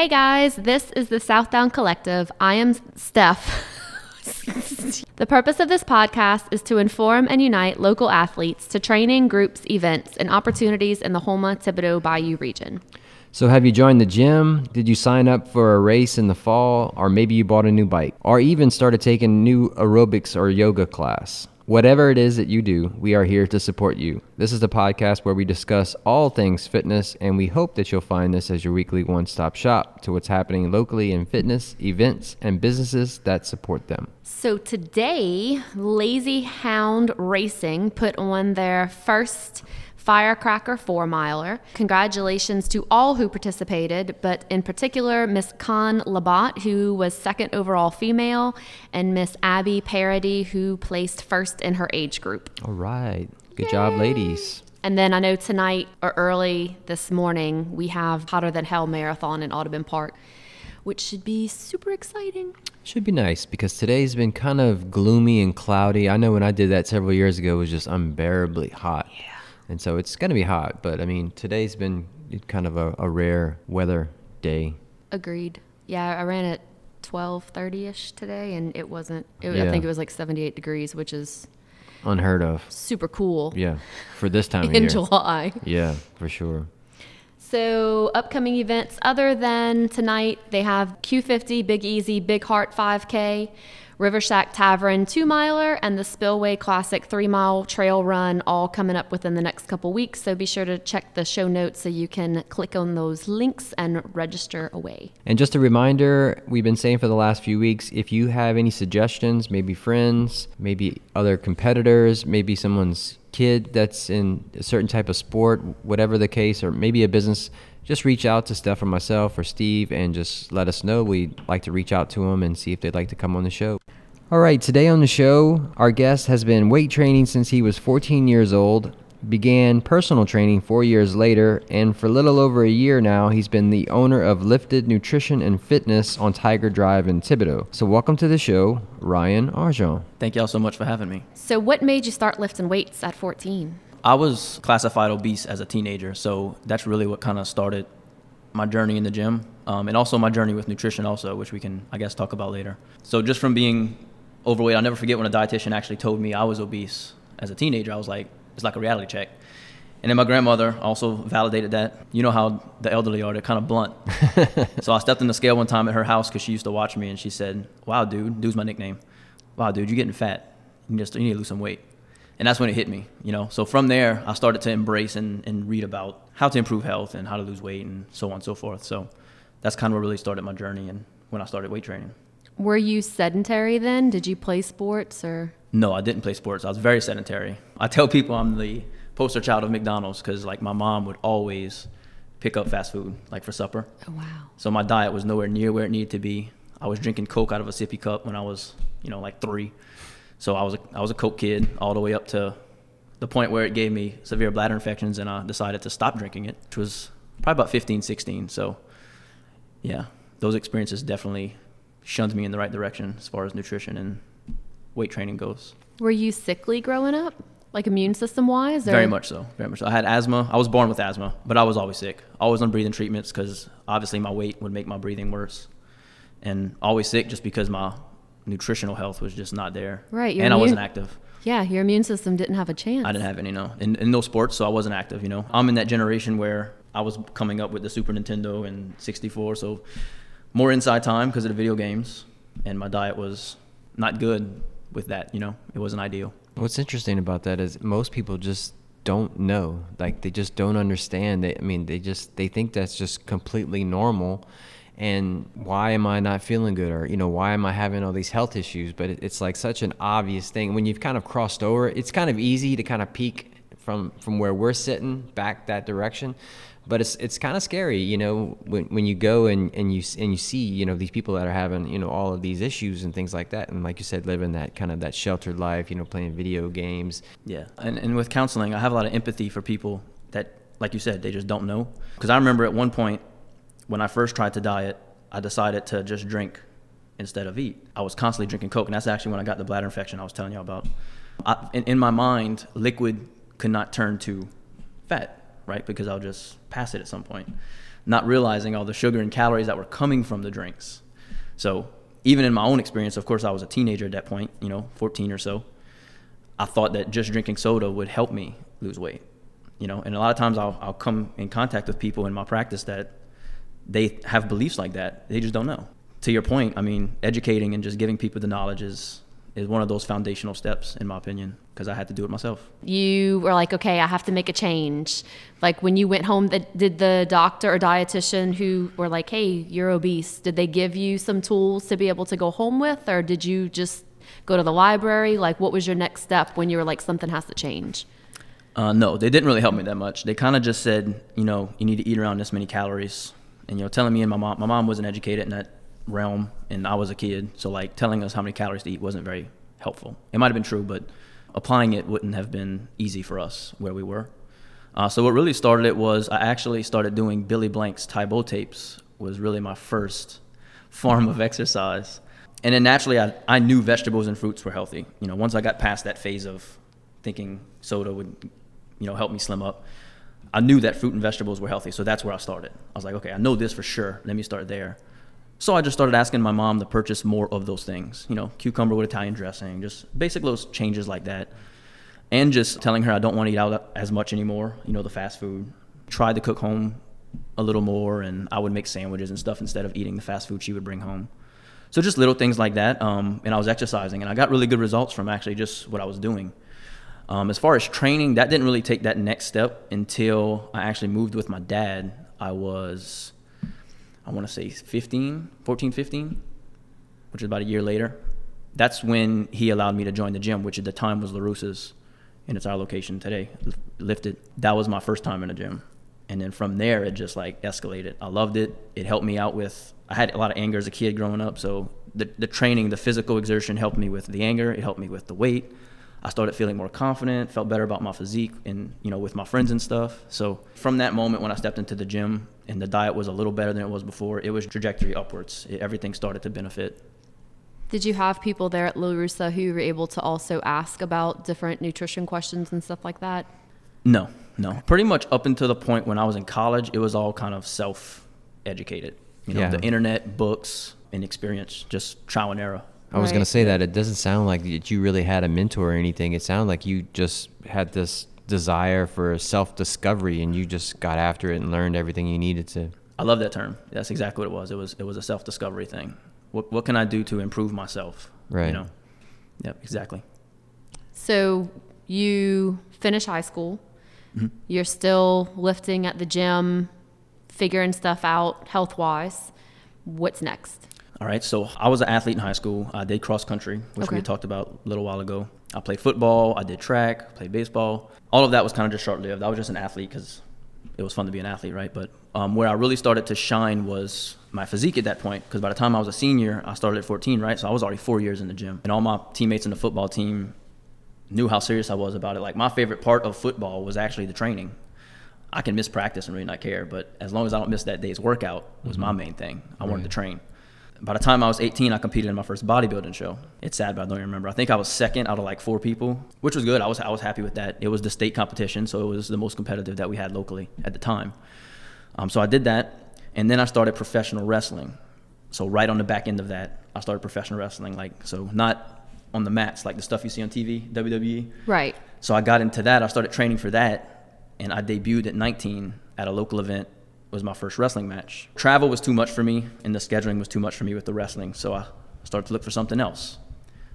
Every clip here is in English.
hey guys, this is the Southdown Collective. I am Steph. the purpose of this podcast is to inform and unite local athletes to training, groups, events, and opportunities in the Houma Thibodaux Bayou region. So, have you joined the gym? Did you sign up for a race in the fall? Or maybe you bought a new bike? Or even started taking new aerobics or yoga class? Whatever it is that you do, we are here to support you. This is the podcast where we discuss all things fitness, and we hope that you'll find this as your weekly one stop shop to what's happening locally in fitness, events, and businesses that support them. So, today, Lazy Hound Racing put on their first Firecracker four miler. Congratulations to all who participated, but in particular, Miss Khan Labat, who was second overall female, and Miss Abby Parody, who placed first in her age group. All right. Good Yay. job, ladies. And then I know tonight or early this morning, we have Hotter Than Hell Marathon in Audubon Park, which should be super exciting. Should be nice because today's been kind of gloomy and cloudy. I know when I did that several years ago, it was just unbearably hot. Yeah and so it's going to be hot. But I mean, today's been kind of a, a rare weather day. Agreed. Yeah, I ran at twelve thirty ish today, and it wasn't. It, yeah. I think it was like seventy eight degrees, which is unheard of. Super cool. Yeah, for this time of in. July. Yeah, for sure. So, upcoming events other than tonight, they have Q50, Big Easy, Big Heart 5K, River Shack Tavern two miler, and the Spillway Classic three mile trail run all coming up within the next couple weeks. So be sure to check the show notes so you can click on those links and register away. And just a reminder we've been saying for the last few weeks if you have any suggestions, maybe friends, maybe other competitors, maybe someone's kid that's in a certain type of sport, whatever the case, or maybe a business just reach out to Steph or myself or Steve and just let us know. We'd like to reach out to them and see if they'd like to come on the show. All right, today on the show, our guest has been weight training since he was 14 years old, began personal training four years later, and for a little over a year now, he's been the owner of Lifted Nutrition and Fitness on Tiger Drive in Thibodaux. So, welcome to the show, Ryan Argent. Thank y'all so much for having me. So, what made you start lifting weights at 14? I was classified obese as a teenager, so that's really what kind of started my journey in the gym, um, and also my journey with nutrition, also, which we can, I guess, talk about later. So just from being overweight, I'll never forget when a dietitian actually told me I was obese as a teenager. I was like, it's like a reality check. And then my grandmother also validated that. You know how the elderly are, they're kind of blunt. so I stepped in the scale one time at her house because she used to watch me, and she said, Wow, dude, dude's my nickname. Wow, dude, you're getting fat. You, just, you need to lose some weight and that's when it hit me you know? So from there i started to embrace and, and read about how to improve health and how to lose weight and so on and so forth. So that's kind of what really started my journey and when i started weight training. Were you sedentary then? Did you play sports or? No i didn't play sports. I was very sedentary. I tell people i'm the poster child of mcdonald's because like my mom would always pick up fast food like for supper. Oh wow. So my diet was nowhere near where it needed to be. I was drinking coke out of a sippy cup when i was you know like three so I was a, I was a coke kid all the way up to the point where it gave me severe bladder infections and I decided to stop drinking it, which was probably about 15, 16. So yeah, those experiences definitely shunned me in the right direction as far as nutrition and weight training goes. Were you sickly growing up? Like immune system wise? Very much so. Very much so. I had asthma. I was born with asthma, but I was always sick. Always on breathing treatments because obviously my weight would make my breathing worse. And always sick just because my nutritional health was just not there. Right. And immune, I wasn't active. Yeah, your immune system didn't have a chance. I didn't have any, no. In, in no sports, so I wasn't active, you know. I'm in that generation where I was coming up with the Super Nintendo and 64, so more inside time because of the video games. And my diet was not good with that, you know. It wasn't ideal. What's interesting about that is most people just don't know. Like they just don't understand. They, I mean, they just they think that's just completely normal and why am I not feeling good? Or you know why am I having all these health issues? But it's like such an obvious thing. When you've kind of crossed over it's kind of easy to kind of peek from from where we're sitting back that direction. But it's it's kind of scary you know when when you go and and you and you see you know these people that are having you know all of these issues and things like that. And like you said living that kind of that sheltered life you know playing video games. Yeah. And and with counseling I have a lot of empathy for people that like you said they just don't know. Because I remember at one point when I first tried to diet, I decided to just drink instead of eat. I was constantly drinking Coke, and that's actually when I got the bladder infection I was telling you about. I, in, in, my mind, liquid could not turn to fat, right? Because I'll just pass it at some point. not realizing all the sugar and calories that were coming from the drinks. So even in my own experience, of course, I was a teenager at that point, you know, 14 or so. I thought that just drinking soda would help me lose weight, you know. And a lot of times I'll, I'll come in contact with people in my practice that they have beliefs like that. They just don't know. To your point, I mean, educating and just giving people the knowledge is is one of those foundational steps in my opinion because I had to do it myself. You were like, okay, I have to make a change. Like when you went home, did the doctor or dietitian who were like, hey, you're obese, did they give you some tools to be able to go home with, or did you just go to the library? Like, what was your next step when you were like, something has to change? Uh, no, they didn't really help me that much. They kind of just said, you know, you need to eat around this many calories, and you know, telling me and my mom. My mom wasn't educated in that realm and I was a kid, so like telling us how many calories to eat wasn't very helpful. It might have been true, but applying it wouldn't have been easy for us where we were. Uh, so what really started it was I actually started doing Billy Blanks' Tae Bo tapes was really my first form of exercise. And then naturally I, I knew vegetables and fruits were healthy. You know, once I got past that phase of thinking soda would, you know, help me slim up, I knew that fruit and vegetables were healthy. So that's where I started. I was like, okay, I know this for sure. Let me start there. So I just started asking my mom to purchase more of those things, you know, cucumber with Italian dressing, just basic little changes like that. And just telling her I don't want to eat out as much anymore, you know, the fast food. Tried to cook home a little more, and I would make sandwiches and stuff instead of eating the fast food she would bring home. So just little things like that. Um, and I was exercising, and I got really good results from actually just what I was doing. Um, as far as training, that didn't really take that next step until I actually moved with my dad. I was I want to say 15, 14, 15, which is about a year later. That's when he allowed me to join the gym, which at the time was LaRussa's, and it's our location today, lifted. That was my first time in a gym. And then from there, it just like escalated. I loved it. It helped me out with, I had a lot of anger as a kid growing up. So the, the training, the physical exertion helped me with the anger. It helped me with the weight. I started feeling more confident, felt better about my physique and, you know, with my friends and stuff. So from that moment when I stepped into the gym and the diet was a little better than it was before, it was trajectory upwards. It, everything started to benefit. Did you have people there at LaRussa who were able to also ask about different nutrition questions and stuff like that? No, no. Pretty much up until the point when I was in college, it was all kind of self educated. You know, yeah. the internet, books, and experience, just trial and error. I was right. going to say that it doesn't sound like that you really had a mentor or anything. It sounded like you just had this desire for self discovery and you just got after it and learned everything you needed to. I love that term. That's exactly what it was. It was it was a self discovery thing. What what can I do to improve myself? Right. You know. Yep. Exactly. So you finish high school. Mm-hmm. You're still lifting at the gym, figuring stuff out health wise. What's next? All right, so I was an athlete in high school. I did cross country, which okay. we talked about a little while ago. I played football, I did track, played baseball. All of that was kind of just short lived. I was just an athlete because it was fun to be an athlete, right? But um, where I really started to shine was my physique at that point. Because by the time I was a senior, I started at 14, right? So I was already four years in the gym. And all my teammates in the football team knew how serious I was about it. Like my favorite part of football was actually the training. I can miss practice and really not care, but as long as I don't miss that day's workout was mm-hmm. my main thing. I right. wanted to train by the time I was 18, I competed in my first bodybuilding show. It's sad, but I don't even remember. I think I was second out of like four people, which was good. I was I was happy with that. It was the state competition, so it was the most competitive that we had locally at the time. Um, so I did that, and then I started professional wrestling. So right on the back end of that, I started professional wrestling. Like so, not on the mats like the stuff you see on TV, WWE. Right. So I got into that. I started training for that, and I debuted at 19 at a local event was my first wrestling match. Travel was too much for me, and the scheduling was too much for me with the wrestling. So I started to look for something else.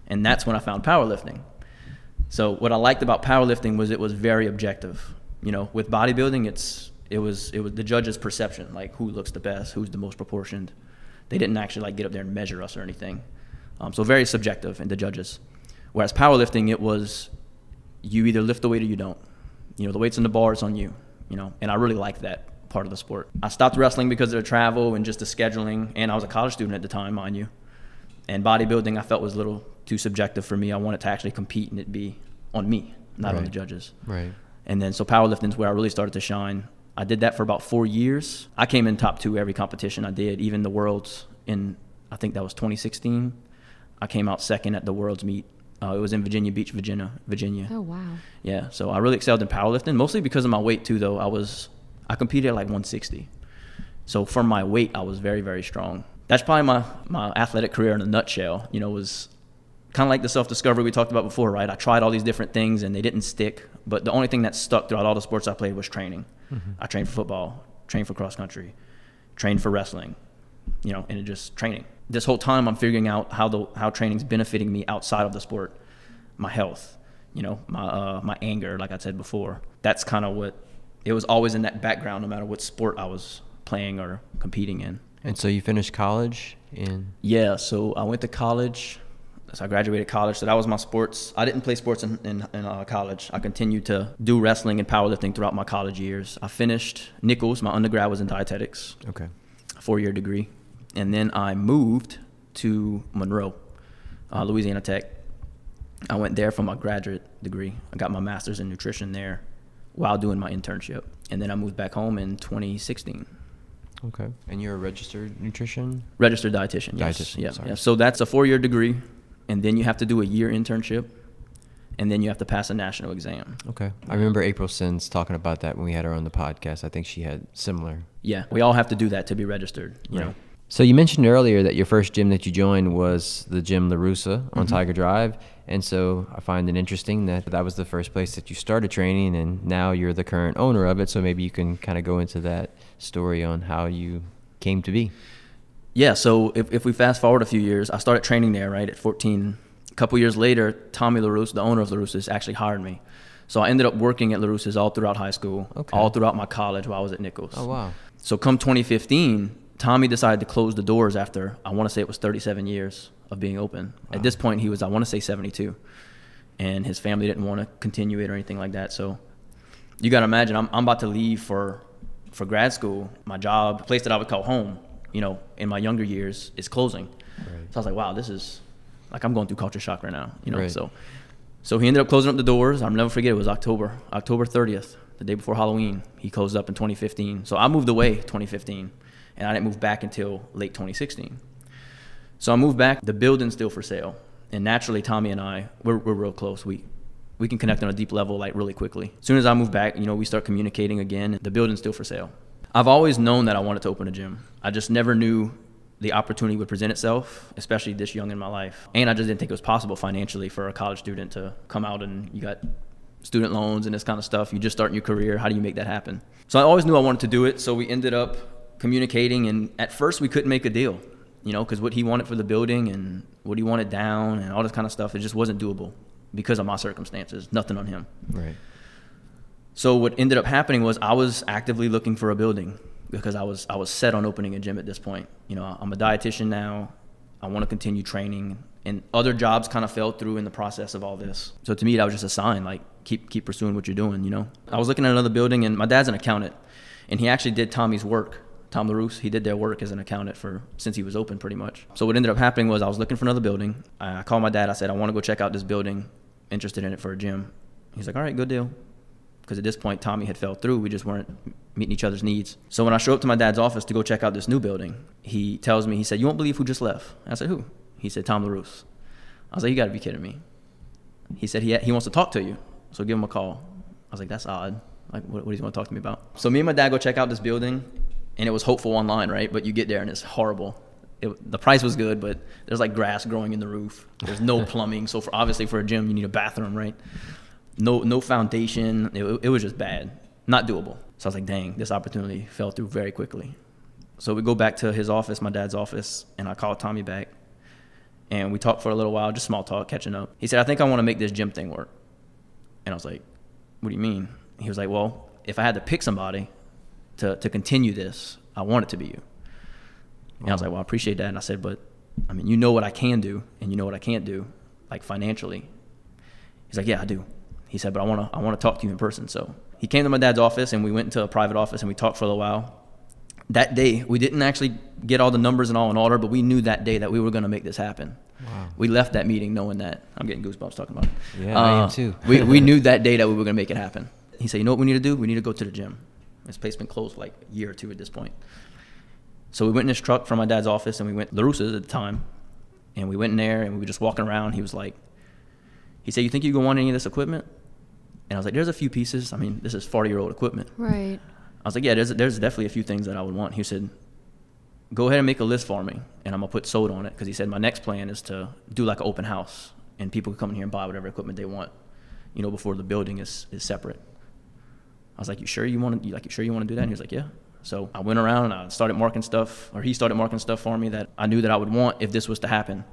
And that's when I found powerlifting. So what I liked about powerlifting was it was very objective. You know, with bodybuilding, it's it was it was the judge's perception, like who looks the best, who's the most proportioned. They didn't actually like get up there and measure us or anything. Um, so very subjective in the judges. Whereas powerlifting, it was you either lift the weight or you don't. You know, the weight's in the bar, it's on you. You know, and I really like that part of the sport. I stopped wrestling because of the travel and just the scheduling, and I was a college student at the time, mind you. And bodybuilding, I felt was a little too subjective for me. I wanted to actually compete and it be on me, not right. on the judges. Right. And then so powerlifting is where I really started to shine. I did that for about four years. I came in top two every competition I did, even the worlds in I think that was 2016. I came out second at the world's meet. Uh, it was in Virginia Beach, Virginia. Virginia. Oh wow. Yeah, so I really excelled in powerlifting, mostly because of my weight too. Though I was I competed at like 160. So for my weight, I was very, very strong. That's probably my, my athletic career in a nutshell. You know, was kind of like the self discovery we talked about before, right? I tried all these different things and they didn't stick. But the only thing that stuck throughout all the sports I played was training. Mm-hmm. I trained for football, trained for cross country, trained for wrestling, you know, and it just training. This whole time I'm figuring out how the how training's benefiting me outside of the sport, my health, you know, my uh, my anger, like I said before. That's kind of what it was always in that background, no matter what sport I was playing or competing in. And so you finished college in? Yeah, so I went to college. So I graduated college. So that was my sports. I didn't play sports in, in, in uh, college. I continued to do wrestling and powerlifting throughout my college years. I finished Nicholls. My undergrad was in dietetics. Okay. Four year degree. And then I moved to Monroe, uh, Louisiana Tech. I went there for my graduate degree. I got my master's in nutrition there while doing my internship. And then I moved back home in 2016. Okay. And you're a registered nutrition? Registered dietitian. Yes. Dietitian, Yeah. sorry. yeah. So that's a four year degree, and then you have to do a year internship, and then you have to pass a national exam. Okay. I remember April Sins talking about that when we had her on the podcast. I think she had similar. Yeah, we all have to do that to be registered. You know. So you mentioned earlier that your first gym that you joined was the gym LaRussa on mm-hmm. Tiger Drive. And so I find it interesting that that was the first place that you started training and now you're the current owner of it. So maybe you can kind of go into that story on how you came to be. Yeah, so if, if we fast forward a few years, I started training there, right, at 14. A couple years later, Tommy LaRusse, the owner of LaRusse's, actually hired me. So I ended up working at LaRusse's all throughout high school, Okay. all throughout my college while I was at Nicholls. Oh, wow. So come 2015, Tommy decided to close the doors after, I want to say it was 37 years of being open. At this point, he was, I want to say 72. And his family didn't want to continue it or anything like that. So you got to imagine, I'm, I'm about to leave for, for grad school. My job, place that I would call home, you know, in my younger years, is closing. So I was like, wow, this is, like, I'm going through culture shock right now, you know? Right. So, so he ended up closing up the doors. I'll never forget, it was October, October 30th, the day before Halloween. He closed up in 2015. So I moved away 2015, and I didn't move back until late 2016. So I moved back. The building's still for sale, and naturally, Tommy and I, we're, we're real close. We we can connect on a deep level like really quickly. As soon as I move back, you know, we start communicating again. The building's still for sale. I've always known that I wanted to open a gym. I just never knew the opportunity would present itself, especially this young in my life. And I just didn't think it was possible financially for a college student to come out and you got student loans and this kind of stuff. You just starting your career. How do you make that happen? So I always knew I wanted to do it. So we ended up communicating, and at first we couldn't make a deal, you know, because what he wanted for the building and what he wanted down and all this kind of stuff, it just wasn't doable because of my circumstances. Nothing on him. Right. So what ended up happening was I was actively looking for a building because I was I was set on opening a gym at this point. You know, I'm a dietitian now. I want to continue training, and other jobs kind of fell through in the process of all this. So to me, that was just a sign like keep keep pursuing what you're doing. You know, I was looking at another building, and my dad's an accountant, and he actually did Tommy's work. Tom LaRousse, he did their work as an accountant for since he was open pretty much. So what ended up happening was I was looking for another building. I called my dad. I said I want to go check out this building. Interested in it for a gym. He's like, all right, good deal because at this point Tommy had fell through. We just weren't meeting each other's needs. So when I show up to my dad's office to go check out this new building, he tells me, he said, "You won't believe who just left." I said, "Who?" He said, "Tom LaRousse." I was like, "You got to be kidding me." He said he he wants to talk to you, so give him a call. I was like, "That's odd. Like, what, what does he want to talk to me about?" So me and my dad go check out this building, and it was hopeful online, right? But you get there and it's horrible. It, the price was good, but there's like grass growing in the roof. There's no plumbing, so for obviously for a gym you need a bathroom, right? no no foundation. It, it was just bad, not doable. So I was like, dang, this opportunity fell through very quickly. So we go back to his office, my dad's office, and I called Tommy back, and we talked for a little while, just small talk, catching up. He said, I think I want to make this gym thing work. And I was like, what do you mean? He was like, well, if I had to pick somebody to, to continue this, I want it to be you. And I was like, well, I appreciate that. And I said, but I mean, you know what I can do, and you know what I can't do, like financially. He's like, yeah, I do. He said, but I want to I want to talk to you in person. So he came to my dad's office, and we went into a private office, and we talked for a little while. That day, we didn't actually get all the numbers and all in order, but we knew that day that we were going to make this happen. Wow. We left that meeting knowing that. I'm getting goosebumps talking about it. Yeah, I am Uh, too. we, we knew that day that we were going to make it happen. He said, you know what we need to do? We need to go to the gym. This place has been closed for like a year or two at this point. So we went in his truck from my dad's office, and we went LaRusse's at the time. And we went in there, and we were just walking around. He was like, he said, you think you going to want any of this equipment? And I was like, there's a few pieces. I mean, this is 40 year old equipment. Right. I was like, yeah, there's there's definitely a few things that I would want. He said, go ahead and make a list for me, and I'm gonna put sold on it because he said my next plan is to do like an open house, and people can come in here and buy whatever equipment they want, you know, before the building is is separate. I was like, you sure you want to like you sure you want to do that? And he was like, yeah. So I went around and I started marking stuff, or he started marking stuff for me that I knew that I would want if this was to happen.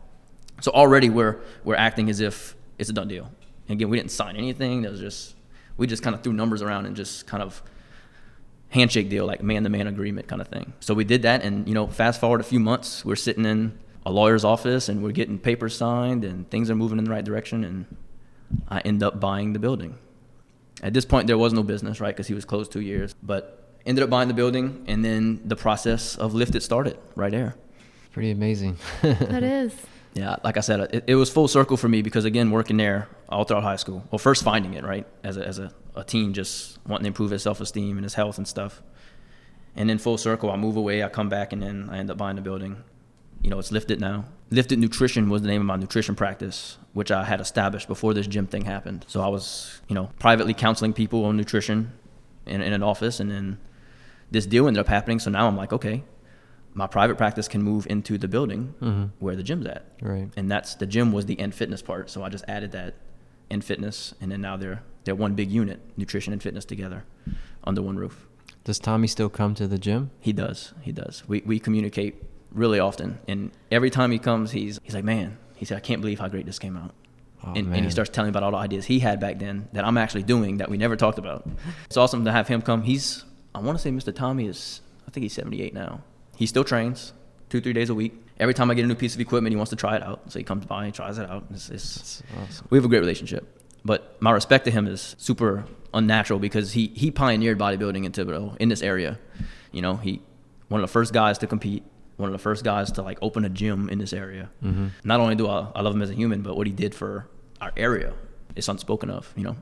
So already we're we're acting as if it's a done deal. And again, we didn't sign anything. That was just we just kind of threw numbers around and just kind of handshake deal, like man to man agreement kind of thing. So we did that, and you know, fast forward a few months, we're sitting in a lawyer's office and we're getting papers signed, and things are moving in the right direction, and I end up buying the building. At this point, there was no business, right? Because he was closed two years, but ended up buying the building, and then the process of Lifted started right there. Pretty amazing. That is. Yeah, like I said, it, it was full circle for me because again, working there all throughout high school. Well, first finding it right as a, as a, a teen, just wanting to improve his self esteem and his health and stuff. And then full circle, I move away, I come back, and then I end up buying the building. You know, it's lifted now. Lifted Nutrition was the name of my nutrition practice, which I had established before this gym thing happened. So I was, you know, privately counseling people on nutrition in, in an office, and then this deal ended up happening. So now I'm like, okay, my private practice can move into the building Mhm. where the gym's at. Right. And that's the gym was the end fitness part. So I just added that end fitness, and then now they're they're one big unit, nutrition and fitness together, under one roof. Does Tommy still come to the gym? He does. He does. We we communicate really often, and every time he comes, he's he's like, man, he said, I can't believe how great this came out. Oh, and, and he starts telling me about all the ideas he had back then that I'm actually doing that we never talked about. It's awesome to have him come. He's I want to say Mr. Tommy is I think he's 78 now. He still trains two three days a week. Every time I get a new piece of equipment, he wants to try it out. So he comes by and tries it out. It's, it's, awesome. we have a great relationship. But my respect to him is super unnatural because he, he pioneered bodybuilding in Thibodaux in this area. You know, he one of the first guys to compete, one of the first guys to like open a gym in this area. Mhm. Not only do I, I love him as a human, but what he did for our area is unspoken of. You know,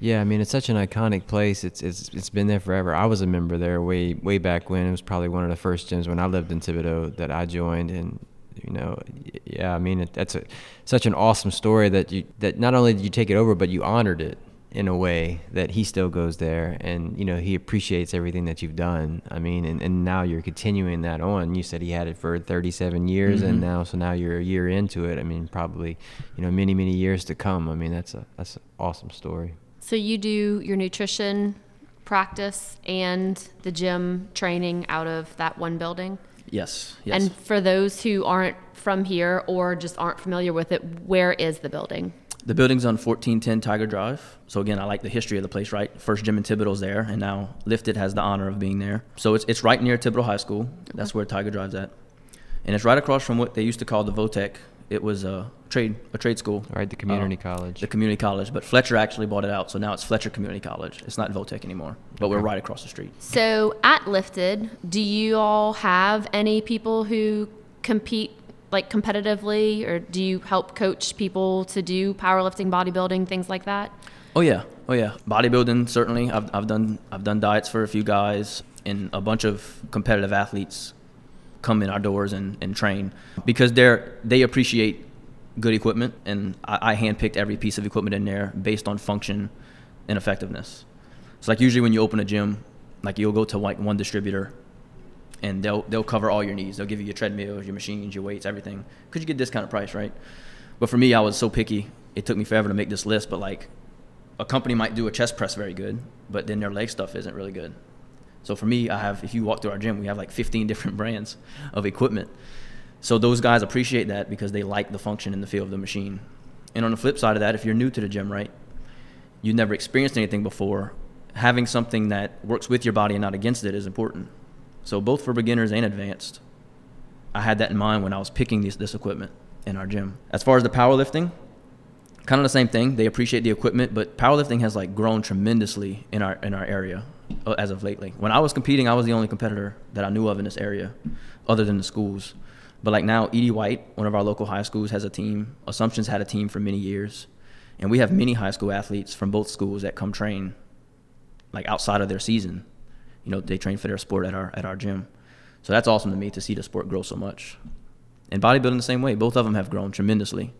Yeah, I mean it's such an iconic place. It's it's it's been there forever. I was a member there way way back when. It was probably one of the first gyms when I lived in Thibodaux that I joined, and you know, yeah, I mean it, that's a such an awesome story that you that not only did you take it over, but you honored it in a way that he still goes there, and you know he appreciates everything that you've done. I mean, and, and now you're continuing that on. You said he had it for 37 years, and Mhm. now so now you're a year into it. I mean, probably you know many many years to come. I mean, that's a that's an awesome story. So you do your nutrition practice and the gym training out of that one building? yes, yes. And for those who aren't from here or just aren't familiar with it, where is the building? The building's on 1410 Tiger Drive. So again, I like the history of the place, right? First gym in Thibodaux's there, and now Lifted has the honor of being there. So it's, it's right near Thibodaux High School. That's where Tiger Drive's at. And it's right across from what they used to call the Votech. It was a trade a trade school. Right, the community Uh, college. The community college, but Fletcher actually bought it out, so now it's Fletcher Community College. It's not Votech anymore, but we're right across the street. So at Lifted, do you all have any people who compete like competitively or do you help coach people to do powerlifting, bodybuilding, things like that? Oh yeah, oh yeah. Bodybuilding certainly. I've, I've done I've done diets for a few guys, and a bunch of competitive athletes come in our doors and, and train because they're they appreciate good equipment, and I, I handpicked every piece of equipment in there based on function and effectiveness. So like usually when you open a gym, like you'll go to like one distributor, and they'll they'll cover all your needs. They'll give you your treadmills, your machines, your weights, everything, because you get discounted price, right? But for me, I was so picky. It took me forever to make this list, but like a company might do a chest press very good, but then their leg stuff isn't really good. So for me, I have if you walk through our gym, we have like 15 different brands of equipment. So those guys appreciate that because they like the function and the feel of the machine. And on the flip side of that, if you're new to the gym, right, you've never experienced anything before, having something that works with your body and not against it is important. So both for beginners and advanced, I had that in mind when I was picking this, this equipment in our gym. As far as the powerlifting, kind of the same thing. They appreciate the equipment, but powerlifting has like grown tremendously in our in our area uh, as of lately. When I was competing, I was the only competitor that I knew of in this area, other than the schools. But like now, E.D. White, one of our local high schools, has a team. Assumption's had a team for many years, and we have many high school athletes from both schools that come train, like outside of their season. You know, they train for their sport at our at our gym. So that's awesome to me to see the sport grow so much. And bodybuilding the same way. Both of them have grown tremendously.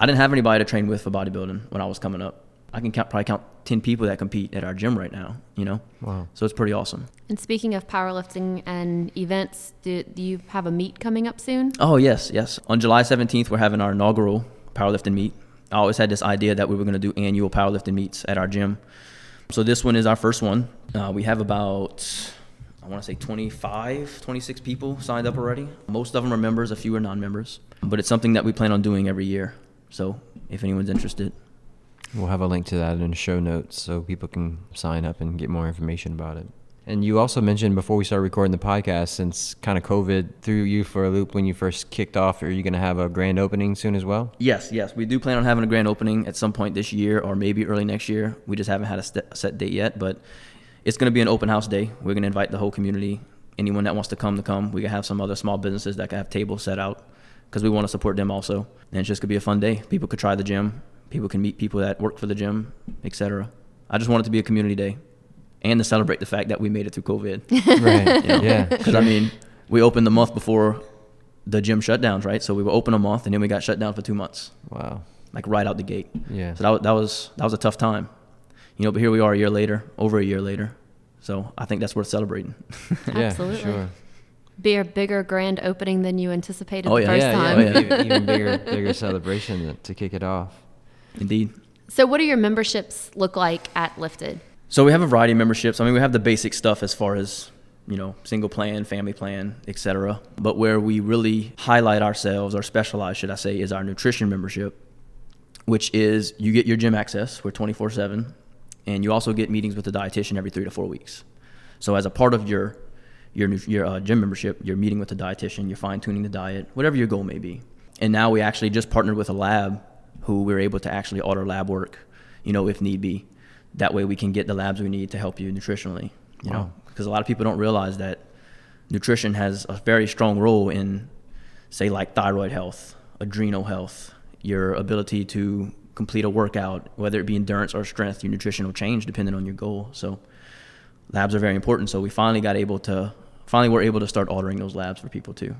I didn't have anybody to train with for bodybuilding when I was coming up. I can count, probably count 10 people that compete at our gym right now, you know? Wow. So it's pretty awesome. And speaking of powerlifting and events, do, do you have a meet coming up soon? Oh, yes, yes. On July 17th, we're having our inaugural powerlifting meet. I always had this idea that we were going to do annual powerlifting meets at our gym. So this one is our first one. Uh, we have about, I want to say 25, 26 people signed up already. Most of them are members, a few are non members. But it's something that we plan on doing every year. So if anyone's interested, We'll have a link to that in the show notes so people can sign up and get more information about it. And you also mentioned before we started recording the podcast, since kind of COVID threw you for a loop when you first kicked off, are you going to have a grand opening soon as well? Yes, yes. We do plan on having a grand opening at some point this year or maybe early next year. We just haven't had a st- set date yet, but it's going to be an open house day. We're going to invite the whole community. Anyone that wants to come to come. We can have some other small businesses that can have tables set out because we want to support them also. And it's just going to be a fun day. People could try the gym. People can meet people that work for the gym, etc. I just want it to be a community day and to celebrate the fact that we made it through COVID. right. You know? Yeah. Because I mean, we opened the month before the gym shutdowns, right? So we were open a month, and then we got shut down for two months, Wow. like right out the gate. Yeah. So that, wa- that was that was a tough time, you know. But here we are a year later, over a year later. So I think that's worth celebrating. yeah. Absolutely. Sure. Be a bigger grand opening than you anticipated Oh, the yeah. first yeah, time. yeah. even, even bigger, bigger celebration to- to kick it off. Indeed. So, what do your memberships look like at Lifted? So we have a variety of memberships. I mean, we have the basic stuff as far as you know, single plan, family plan, etc. But where we really highlight ourselves or specialize, should I say, is our nutrition membership, which is you get your gym access. We're 24 seven, and you also get meetings with a dietitian every three to four weeks. So as a part of your your your uh, gym membership, you're meeting with the dietitian, you're fine tuning the diet, whatever your goal may be. And now we actually just partnered with a lab who we're able to actually order lab work, you know, if need be. That way we can get the labs we need to help you nutritionally, you know, because a lot of people don't realize that nutrition has a very strong role in, say, like thyroid health, adrenal health, your ability to complete a workout, whether it be endurance or strength, your nutrition will change depending on your goal. So labs are very important. So we finally got able to, finally we're able to start ordering those labs for people too.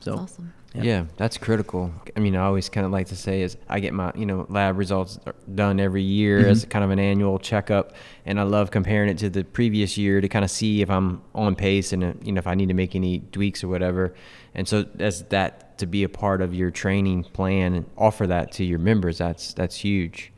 So That's awesome. Yeah. that's critical. I mean, I always kind of like to say is I get my, you know, lab results done every year as kind of an annual checkup, and I love comparing it to the previous year to kind of see if I'm on pace and uh, you know if I need to make any tweaks or whatever. And so as that to be a part of your training plan and offer that to your members, that's that's huge.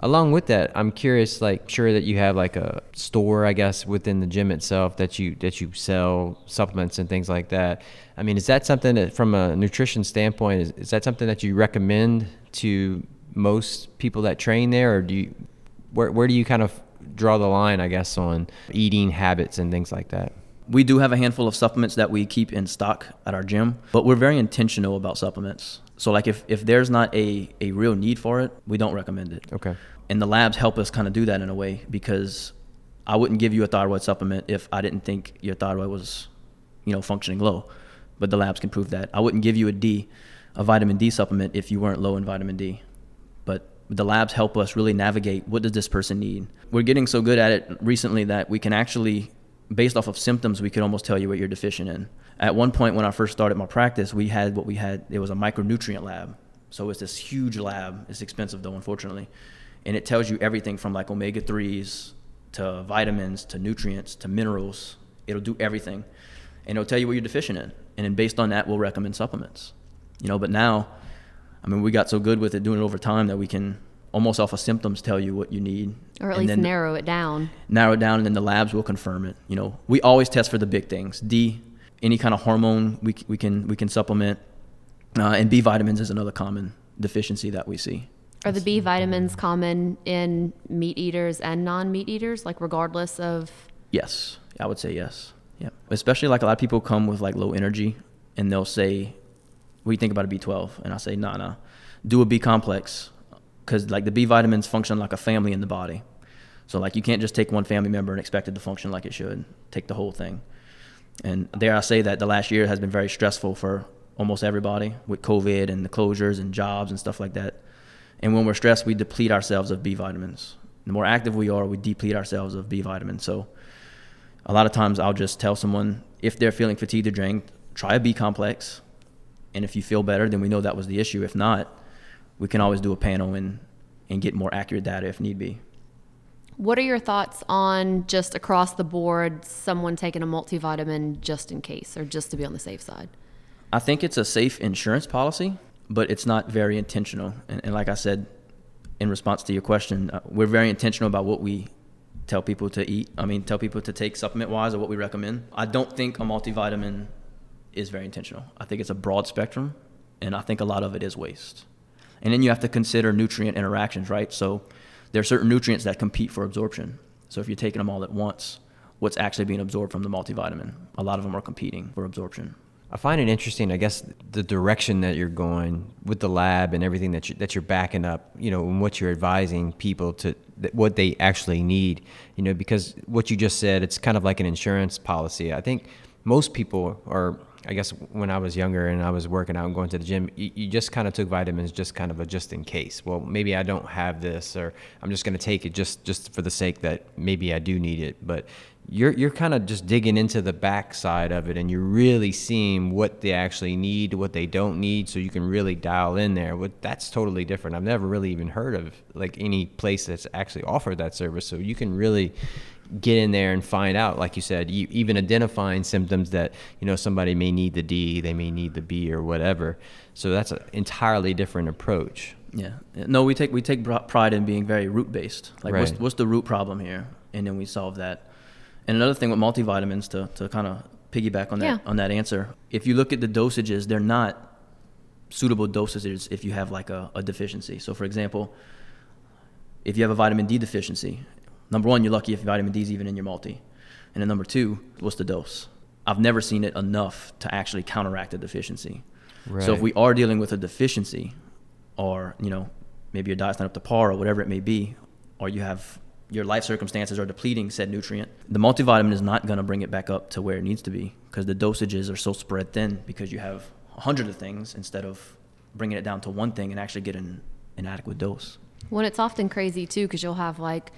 Along with that, I'm curious, like, sure that you have like a store, I guess, within the gym itself that you that you sell supplements and things like that. I mean, is that something that, from a nutrition standpoint, is, is that something that you recommend to most people that train there, or do you, where where do you kind of draw the line, I guess, on eating habits and things like that? we do have a handful of supplements that we keep in stock at our gym, but we're very intentional about supplements. So like if, if there's not a, a real need for it, we don't recommend it. Okay. And the labs help us kind of do that in a way because I wouldn't give you a thyroid supplement if I didn't think your thyroid was, you know, functioning low. But the labs can prove that. I wouldn't give you a D, a vitamin D supplement if you weren't low in vitamin D. But the labs help us really navigate what does this person need. We're getting so good at it recently that we can actually based off of symptoms we could almost tell you what you're deficient in. At one point when I first started my practice, we had what we had it was a micronutrient lab. So it's this huge lab. It's expensive though, unfortunately. And it tells you everything from like omega 3s to vitamins to nutrients to minerals. It'll do everything. And it'll tell you what you're deficient in. And then based on that, we'll recommend supplements. You know, but now, I mean, we got so good with it doing it over time that we can almost off of symptoms tell you what you need. Or at and least then narrow it down. narrow it down and then the labs will confirm it. You know, we always test for the big things. D, any kind of hormone we, we can we can supplement. Uh, and B vitamins is another common deficiency that we see. Are the B vitamins common in meat eaters and non meat eaters, like regardless of? Yes, I would say yes. Yeah, especially like a lot of people come with like low energy, and they'll say, "What do you think about a B12?" And I say, "Nah, nah, do a B complex, because like the B vitamins function like a family in the body. So like you can't just take one family member and expect it to function like it should. Take the whole thing. And dare I say that the last year has been very stressful for almost everybody with COVID and the closures and jobs and stuff like that. And when we're stressed, we deplete ourselves of B vitamins. The more active we are, we deplete ourselves of B vitamins. So a lot of times I'll just tell someone if they're feeling fatigued or drained, try a B complex. And if you feel better, then we know that was the issue. If not, we can always do a panel and and get more accurate data if need be. What are your thoughts on just across the board, someone taking a multivitamin just in case or just to be on the safe side? I think it's a safe insurance policy, but it's not very intentional. And, and like I said, in response to your question, uh, we're very intentional about what we tell people to eat. I mean, tell people to take supplement wise or what we recommend. I don't think a multivitamin is very intentional. I think it's a broad spectrum, and I think a lot of it is waste. And then you have to consider nutrient interactions, right? So there are certain nutrients that compete for absorption. So if you're taking them all at once, what's actually being absorbed from the multivitamin? A lot of them are competing for absorption. I find it interesting. I guess the direction that you're going with the lab and everything that you that you're backing up, you know, and what you're advising people to what they actually need, you know, because what you just said, it's kind of like an insurance policy. I think most people are. I guess when I was younger and I was working out and going to the gym, you, you just kind of took vitamins just kind of a just in case. Well, maybe I don't have this, or I'm just going to take it just just for the sake that maybe I do need it. But you're you're kind of just digging into the backside of it and you're really seeing what they actually need what they don't need so you can really dial in there what that's totally different i've never really even heard of like any place that's actually offered that service so you can really get in there and find out like you said you even identifying symptoms that you know somebody may need the d they may need the b or whatever. So that's an entirely different approach. Yeah. No we take we take pride in being very root based like Right. what's, what's the root problem here? And then we solve that. And another thing with multivitamins to, to kind of piggyback on that Yeah. on that answer, if you look at the dosages, they're not suitable dosages if you have like a, a deficiency. So for example, if you have a vitamin D deficiency, number one, you're lucky if vitamin D is even in your multi. And then number two, what's the dose? I've never seen it enough to actually counteract a deficiency. Right. So if we are dealing with a deficiency, or you know, maybe your diet's not up to par, or whatever it may be, or you have your life circumstances are depleting said nutrient, the multivitamin is not going to bring it back up to where it needs to be because the dosages are so spread thin because you have a hundred of things instead of bringing it down to one thing and actually getting an adequate dose. When it's often crazy too, because you'll have like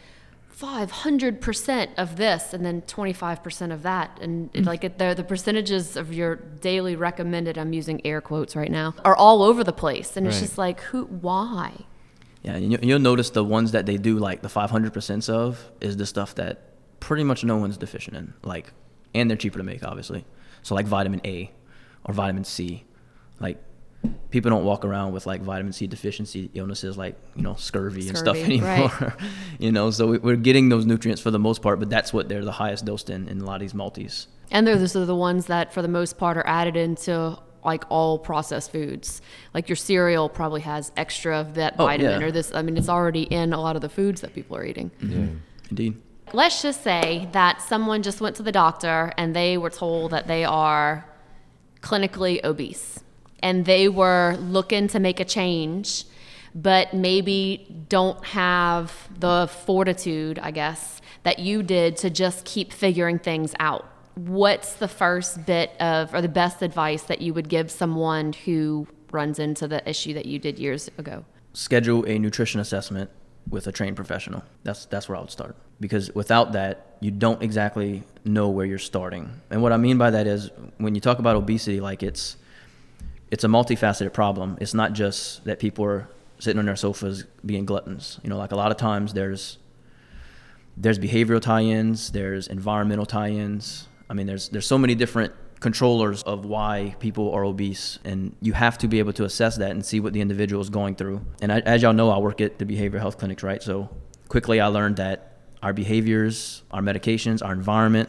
500% of this and then 25% of that. And it, like it, the, the percentages of your daily recommended, I'm using air quotes right now, are all over the place. And it's just like, who, why? Yeah, and you- you'll notice the ones that they do like the 500% of is the stuff that pretty much no one's deficient in. Like, and they're cheaper to make, obviously. So like vitamin A or vitamin C, like people don't walk around with like vitamin C deficiency illnesses like you know scurvy, and stuff anymore. right. you know, so we- we're getting those nutrients for the most part, but that's what they're the highest dosed in in a lot of these multis. And those are the ones that, for the most part, are added into like all processed foods. Like your cereal probably has extra of that Oh, vitamin yeah. or this. I mean, it's already in a lot of the foods that people are eating. Yeah, mm-hmm. Indeed. Let's just say that someone just went to the doctor and they were told that they are clinically obese and they were looking to make a change, but maybe don't have the fortitude, I guess, that you did to just keep figuring things out. What's the first bit of, or the best advice that you would give someone who runs into the issue that you did years ago? schedule a nutrition assessment with a trained professional. That's that's where I would start because without that, you don't exactly know where you're starting. And what I mean by that is when you talk about obesity, like it's it's a multifaceted problem. It's not just that people are sitting on their sofas being gluttons. You know, like a lot of times there's there's behavioral tie-ins, there's environmental tie-ins. I mean, there's there's so many different controllers of why people are obese, and you have to be able to assess that and see what the individual is going through. And I, as y'all know, I work at the behavioral health clinics, right? So quickly, I learned that our behaviors, our medications, our environment,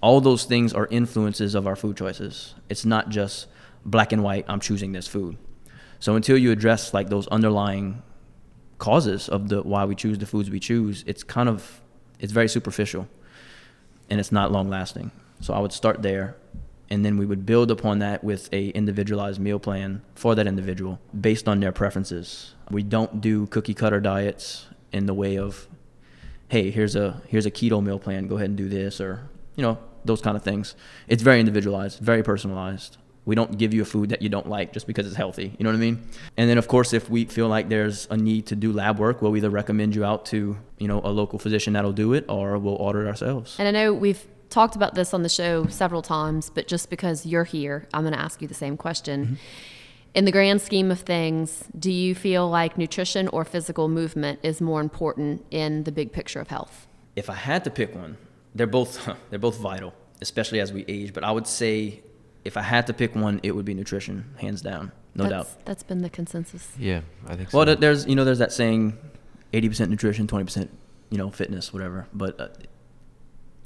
all those things are influences of our food choices. It's not just black and white. I'm choosing this food. So until you address like those underlying causes of the why we choose the foods we choose, it's kind of it's very superficial and it's not long lasting. So I would start there and then we would build upon that with a individualized meal plan for that individual based on their preferences. We don't do cookie cutter diets in the way of hey, here's a here's a keto meal plan, go ahead and do this or you know, those kind of things. It's very individualized, very personalized. We don't give you a food that you don't like just because it's healthy. You know what I mean? And then of course, if we feel like there's a need to do lab work, we'll either recommend you out to, you know, a local physician that'll do it or we'll order it ourselves. And I know we've talked about this on the show several times, but just because you're here, I'm going to ask you the same question. Mm-hmm. In the grand scheme of things, do you feel like nutrition or physical movement is more important in the big picture of health? If I had to pick one, they're both they're both vital, especially as we age. But I would say if I had to pick one, it would be nutrition, hands down, no that's, doubt. That's been the consensus. Yeah, I think so. Well, th- there's you know there's that saying, eighty percent nutrition, twenty percent you know fitness, whatever. But uh,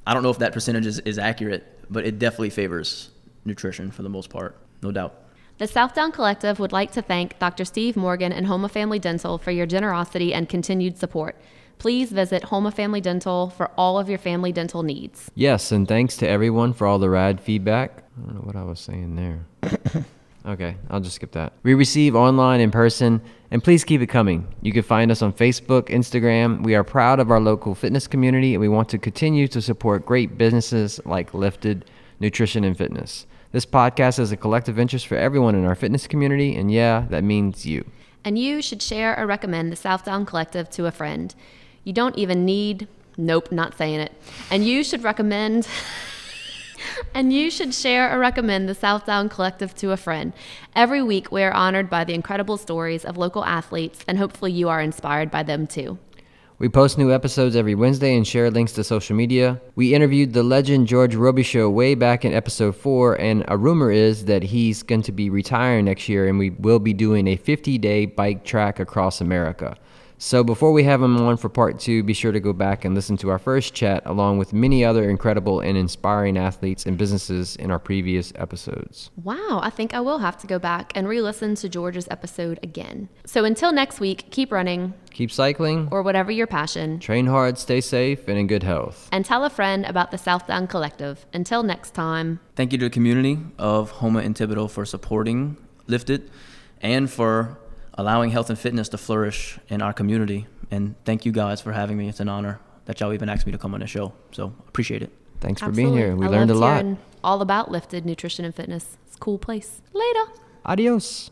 I don't know if that percentage is, is accurate, but it definitely favors nutrition for the most part, no doubt. The Southdown Collective would like to thank Dr. Steve Morgan and Houma Family Dental for your generosity and continued support. Please visit Houma Family Dental for all of your family dental needs. Yes, and thanks to everyone for all the rad feedback. I don't know what I was saying there. okay, I'll just skip that. We receive online, in person, and please keep it coming. You can find us on Facebook, Instagram. We are proud of our local fitness community, and we want to continue to support great businesses like Lifted Nutrition and Fitness. This podcast is a collective interest for everyone in our fitness community, and yeah, that means you. And you should share or recommend the Southdown Collective to a friend. You don't even need, nope, not saying it. And you should recommend. and you should share or recommend the Southdown Collective to a friend. Every week, we are honored by the incredible stories of local athletes, and hopefully, you are inspired by them too. We post new episodes every Wednesday and share links to social media. We interviewed the legend George Robichaux way back in episode 4, and a rumor is that he's going to be retiring next year and we will be doing a 50 day bike track across America. So before we have him on for part two, be sure to go back and listen to our first chat along with many other incredible and inspiring athletes and businesses in our previous episodes. Wow, I think I will have to go back and re listen to George's episode again. So until next week, keep running Keep cycling, or whatever your passion, train hard, stay safe, and in good health. and tell a friend about the Southdown Collective. Until next time. Thank you to the community of Houma and Thibodaux for supporting Lifted and for allowing health and fitness to flourish in our community. And thank you guys for having me. It's an honor that y'all even asked me to come on the show. So appreciate it. Thanks for Absolutely. being here. We I learned a lot. All about lifted nutrition and fitness. It's a cool place. Later. Adios.